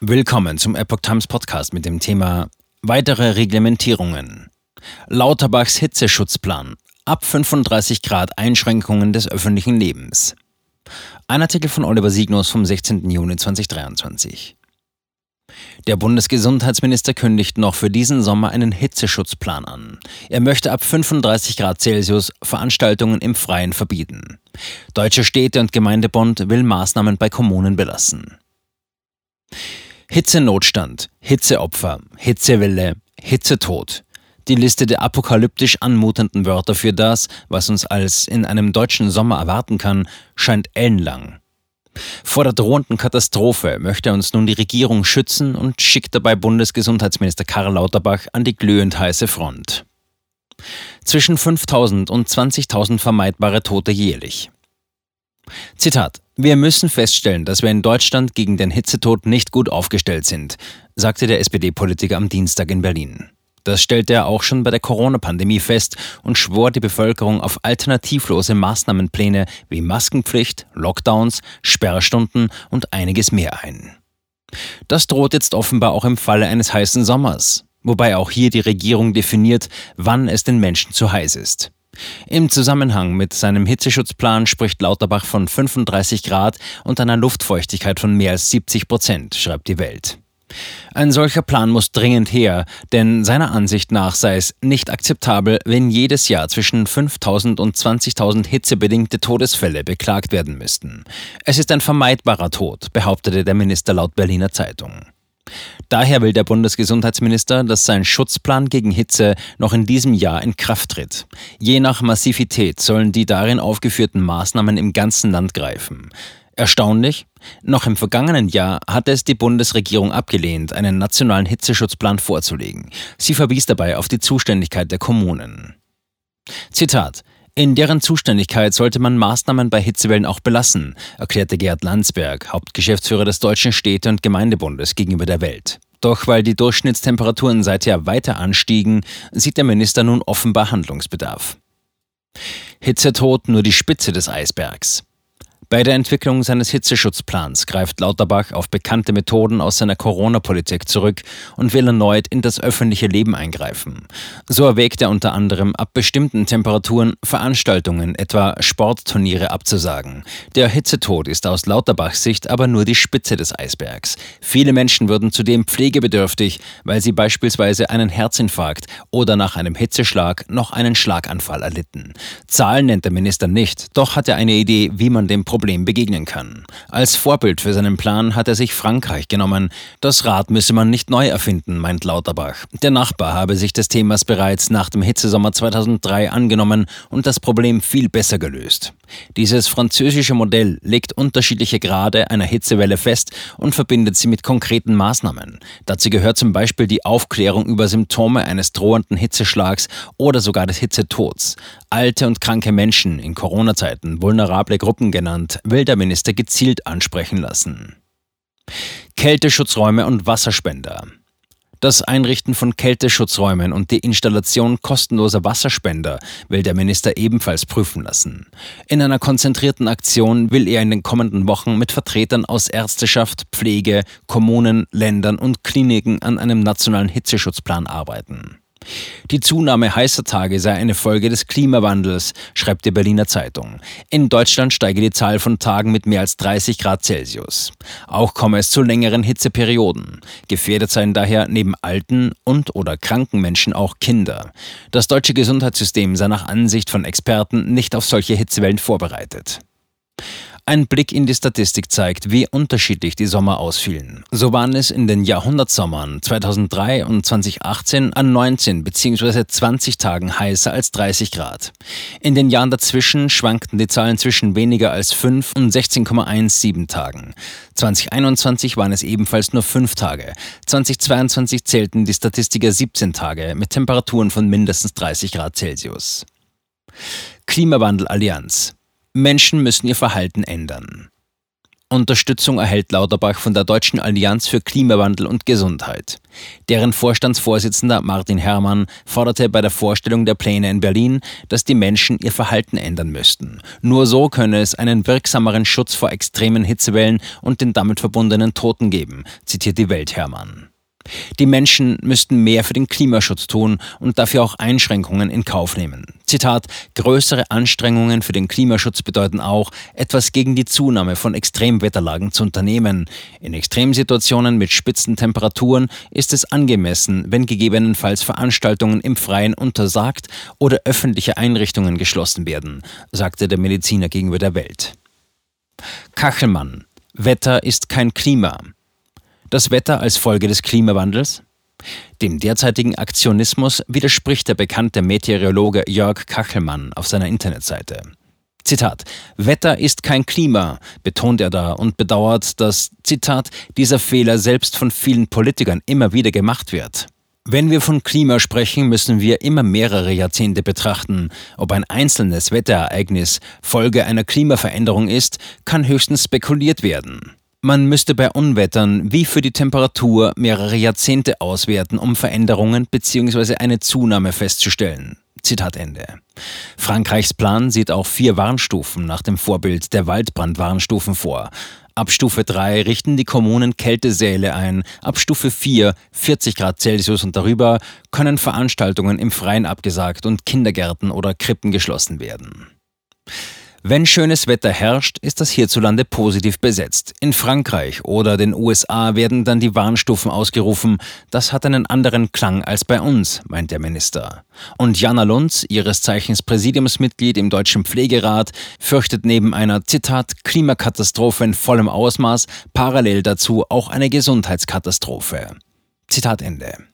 Willkommen zum Epoch Times Podcast mit dem Thema Weitere Reglementierungen. Lauterbachs Hitzeschutzplan. Ab 35 Grad Einschränkungen des öffentlichen Lebens. Ein Artikel von Oliver Signus vom 16. Juni 2023. Der Bundesgesundheitsminister kündigt noch für diesen Sommer einen Hitzeschutzplan an. Er möchte ab 35 Grad Celsius Veranstaltungen im Freien verbieten. Deutsche Städte und Gemeindebund will Maßnahmen bei Kommunen belassen. Hitzenotstand, Hitzeopfer, Hitzewelle, Hitzetod. Die Liste der apokalyptisch anmutenden Wörter für das, was uns als in einem deutschen Sommer erwarten kann, scheint ellenlang. Vor der drohenden Katastrophe möchte uns nun die Regierung schützen und schickt dabei Bundesgesundheitsminister Karl Lauterbach an die glühend heiße Front. Zwischen 5000 und 20.000 vermeidbare Tote jährlich. Zitat wir müssen feststellen, dass wir in Deutschland gegen den Hitzetod nicht gut aufgestellt sind, sagte der SPD-Politiker am Dienstag in Berlin. Das stellte er auch schon bei der Corona-Pandemie fest und schwor die Bevölkerung auf alternativlose Maßnahmenpläne wie Maskenpflicht, Lockdowns, Sperrstunden und einiges mehr ein. Das droht jetzt offenbar auch im Falle eines heißen Sommers, wobei auch hier die Regierung definiert, wann es den Menschen zu heiß ist. Im Zusammenhang mit seinem Hitzeschutzplan spricht Lauterbach von 35 Grad und einer Luftfeuchtigkeit von mehr als 70 Prozent, schreibt die Welt. Ein solcher Plan muss dringend her, denn seiner Ansicht nach sei es nicht akzeptabel, wenn jedes Jahr zwischen 5000 und 20.000 hitzebedingte Todesfälle beklagt werden müssten. Es ist ein vermeidbarer Tod, behauptete der Minister laut Berliner Zeitung. Daher will der Bundesgesundheitsminister, dass sein Schutzplan gegen Hitze noch in diesem Jahr in Kraft tritt. Je nach Massivität sollen die darin aufgeführten Maßnahmen im ganzen Land greifen. Erstaunlich, noch im vergangenen Jahr hatte es die Bundesregierung abgelehnt, einen nationalen Hitzeschutzplan vorzulegen. Sie verwies dabei auf die Zuständigkeit der Kommunen. Zitat in deren Zuständigkeit sollte man Maßnahmen bei Hitzewellen auch belassen, erklärte Gerd Landsberg, Hauptgeschäftsführer des Deutschen Städte- und Gemeindebundes gegenüber der Welt. Doch weil die Durchschnittstemperaturen seither weiter anstiegen, sieht der Minister nun offenbar Handlungsbedarf. Hitzetod nur die Spitze des Eisbergs. Bei der Entwicklung seines Hitzeschutzplans greift Lauterbach auf bekannte Methoden aus seiner Corona-Politik zurück und will erneut in das öffentliche Leben eingreifen. So erwägt er unter anderem, ab bestimmten Temperaturen Veranstaltungen, etwa Sportturniere, abzusagen. Der Hitzetod ist aus Lauterbachs Sicht aber nur die Spitze des Eisbergs. Viele Menschen würden zudem pflegebedürftig, weil sie beispielsweise einen Herzinfarkt oder nach einem Hitzeschlag noch einen Schlaganfall erlitten. Zahlen nennt der Minister nicht, doch hat er eine Idee, wie man dem Problem Problem begegnen kann. Als Vorbild für seinen Plan hat er sich Frankreich genommen. Das Rad müsse man nicht neu erfinden, meint Lauterbach. Der Nachbar habe sich des Themas bereits nach dem Hitzesommer 2003 angenommen und das Problem viel besser gelöst. Dieses französische Modell legt unterschiedliche Grade einer Hitzewelle fest und verbindet sie mit konkreten Maßnahmen. Dazu gehört zum Beispiel die Aufklärung über Symptome eines drohenden Hitzeschlags oder sogar des Hitzetods. Alte und kranke Menschen in Corona-Zeiten, vulnerable Gruppen genannt, Land will der Minister gezielt ansprechen lassen. Kälteschutzräume und Wasserspender. Das Einrichten von Kälteschutzräumen und die Installation kostenloser Wasserspender will der Minister ebenfalls prüfen lassen. In einer konzentrierten Aktion will er in den kommenden Wochen mit Vertretern aus Ärzteschaft, Pflege, Kommunen, Ländern und Kliniken an einem nationalen Hitzeschutzplan arbeiten. Die Zunahme heißer Tage sei eine Folge des Klimawandels, schreibt die Berliner Zeitung. In Deutschland steige die Zahl von Tagen mit mehr als 30 Grad Celsius. Auch komme es zu längeren Hitzeperioden. Gefährdet seien daher neben alten und oder kranken Menschen auch Kinder. Das deutsche Gesundheitssystem sei nach Ansicht von Experten nicht auf solche Hitzewellen vorbereitet. Ein Blick in die Statistik zeigt, wie unterschiedlich die Sommer ausfielen. So waren es in den Jahrhundertsommern 2003 und 2018 an 19 bzw. 20 Tagen heißer als 30 Grad. In den Jahren dazwischen schwankten die Zahlen zwischen weniger als 5 und 16,17 Tagen. 2021 waren es ebenfalls nur 5 Tage. 2022 zählten die Statistiker 17 Tage mit Temperaturen von mindestens 30 Grad Celsius. Klimawandel Allianz Menschen müssen ihr Verhalten ändern. Unterstützung erhält Lauterbach von der Deutschen Allianz für Klimawandel und Gesundheit. Deren Vorstandsvorsitzender Martin Herrmann forderte bei der Vorstellung der Pläne in Berlin, dass die Menschen ihr Verhalten ändern müssten. Nur so könne es einen wirksameren Schutz vor extremen Hitzewellen und den damit verbundenen Toten geben, zitiert die Welt Herrmann. Die Menschen müssten mehr für den Klimaschutz tun und dafür auch Einschränkungen in Kauf nehmen. Zitat, größere Anstrengungen für den Klimaschutz bedeuten auch, etwas gegen die Zunahme von Extremwetterlagen zu unternehmen. In Extremsituationen mit spitzen Temperaturen ist es angemessen, wenn gegebenenfalls Veranstaltungen im Freien untersagt oder öffentliche Einrichtungen geschlossen werden, sagte der Mediziner gegenüber der Welt. Kachelmann. Wetter ist kein Klima. Das Wetter als Folge des Klimawandels? Dem derzeitigen Aktionismus widerspricht der bekannte Meteorologe Jörg Kachelmann auf seiner Internetseite. Zitat, Wetter ist kein Klima, betont er da und bedauert, dass, Zitat, dieser Fehler selbst von vielen Politikern immer wieder gemacht wird. Wenn wir von Klima sprechen, müssen wir immer mehrere Jahrzehnte betrachten. Ob ein einzelnes Wetterereignis Folge einer Klimaveränderung ist, kann höchstens spekuliert werden. Man müsste bei Unwettern wie für die Temperatur mehrere Jahrzehnte auswerten, um Veränderungen bzw. eine Zunahme festzustellen. Zitat Ende. Frankreichs Plan sieht auch vier Warnstufen nach dem Vorbild der Waldbrandwarnstufen vor. Ab Stufe 3 richten die Kommunen Kältesäle ein. Ab Stufe 4, 40 Grad Celsius und darüber, können Veranstaltungen im Freien abgesagt und Kindergärten oder Krippen geschlossen werden. Wenn schönes Wetter herrscht, ist das hierzulande positiv besetzt. In Frankreich oder den USA werden dann die Warnstufen ausgerufen. Das hat einen anderen Klang als bei uns, meint der Minister. Und Jana Lunz, ihres Zeichens Präsidiumsmitglied im Deutschen Pflegerat, fürchtet neben einer, Zitat, Klimakatastrophe in vollem Ausmaß parallel dazu auch eine Gesundheitskatastrophe. Zitat Ende.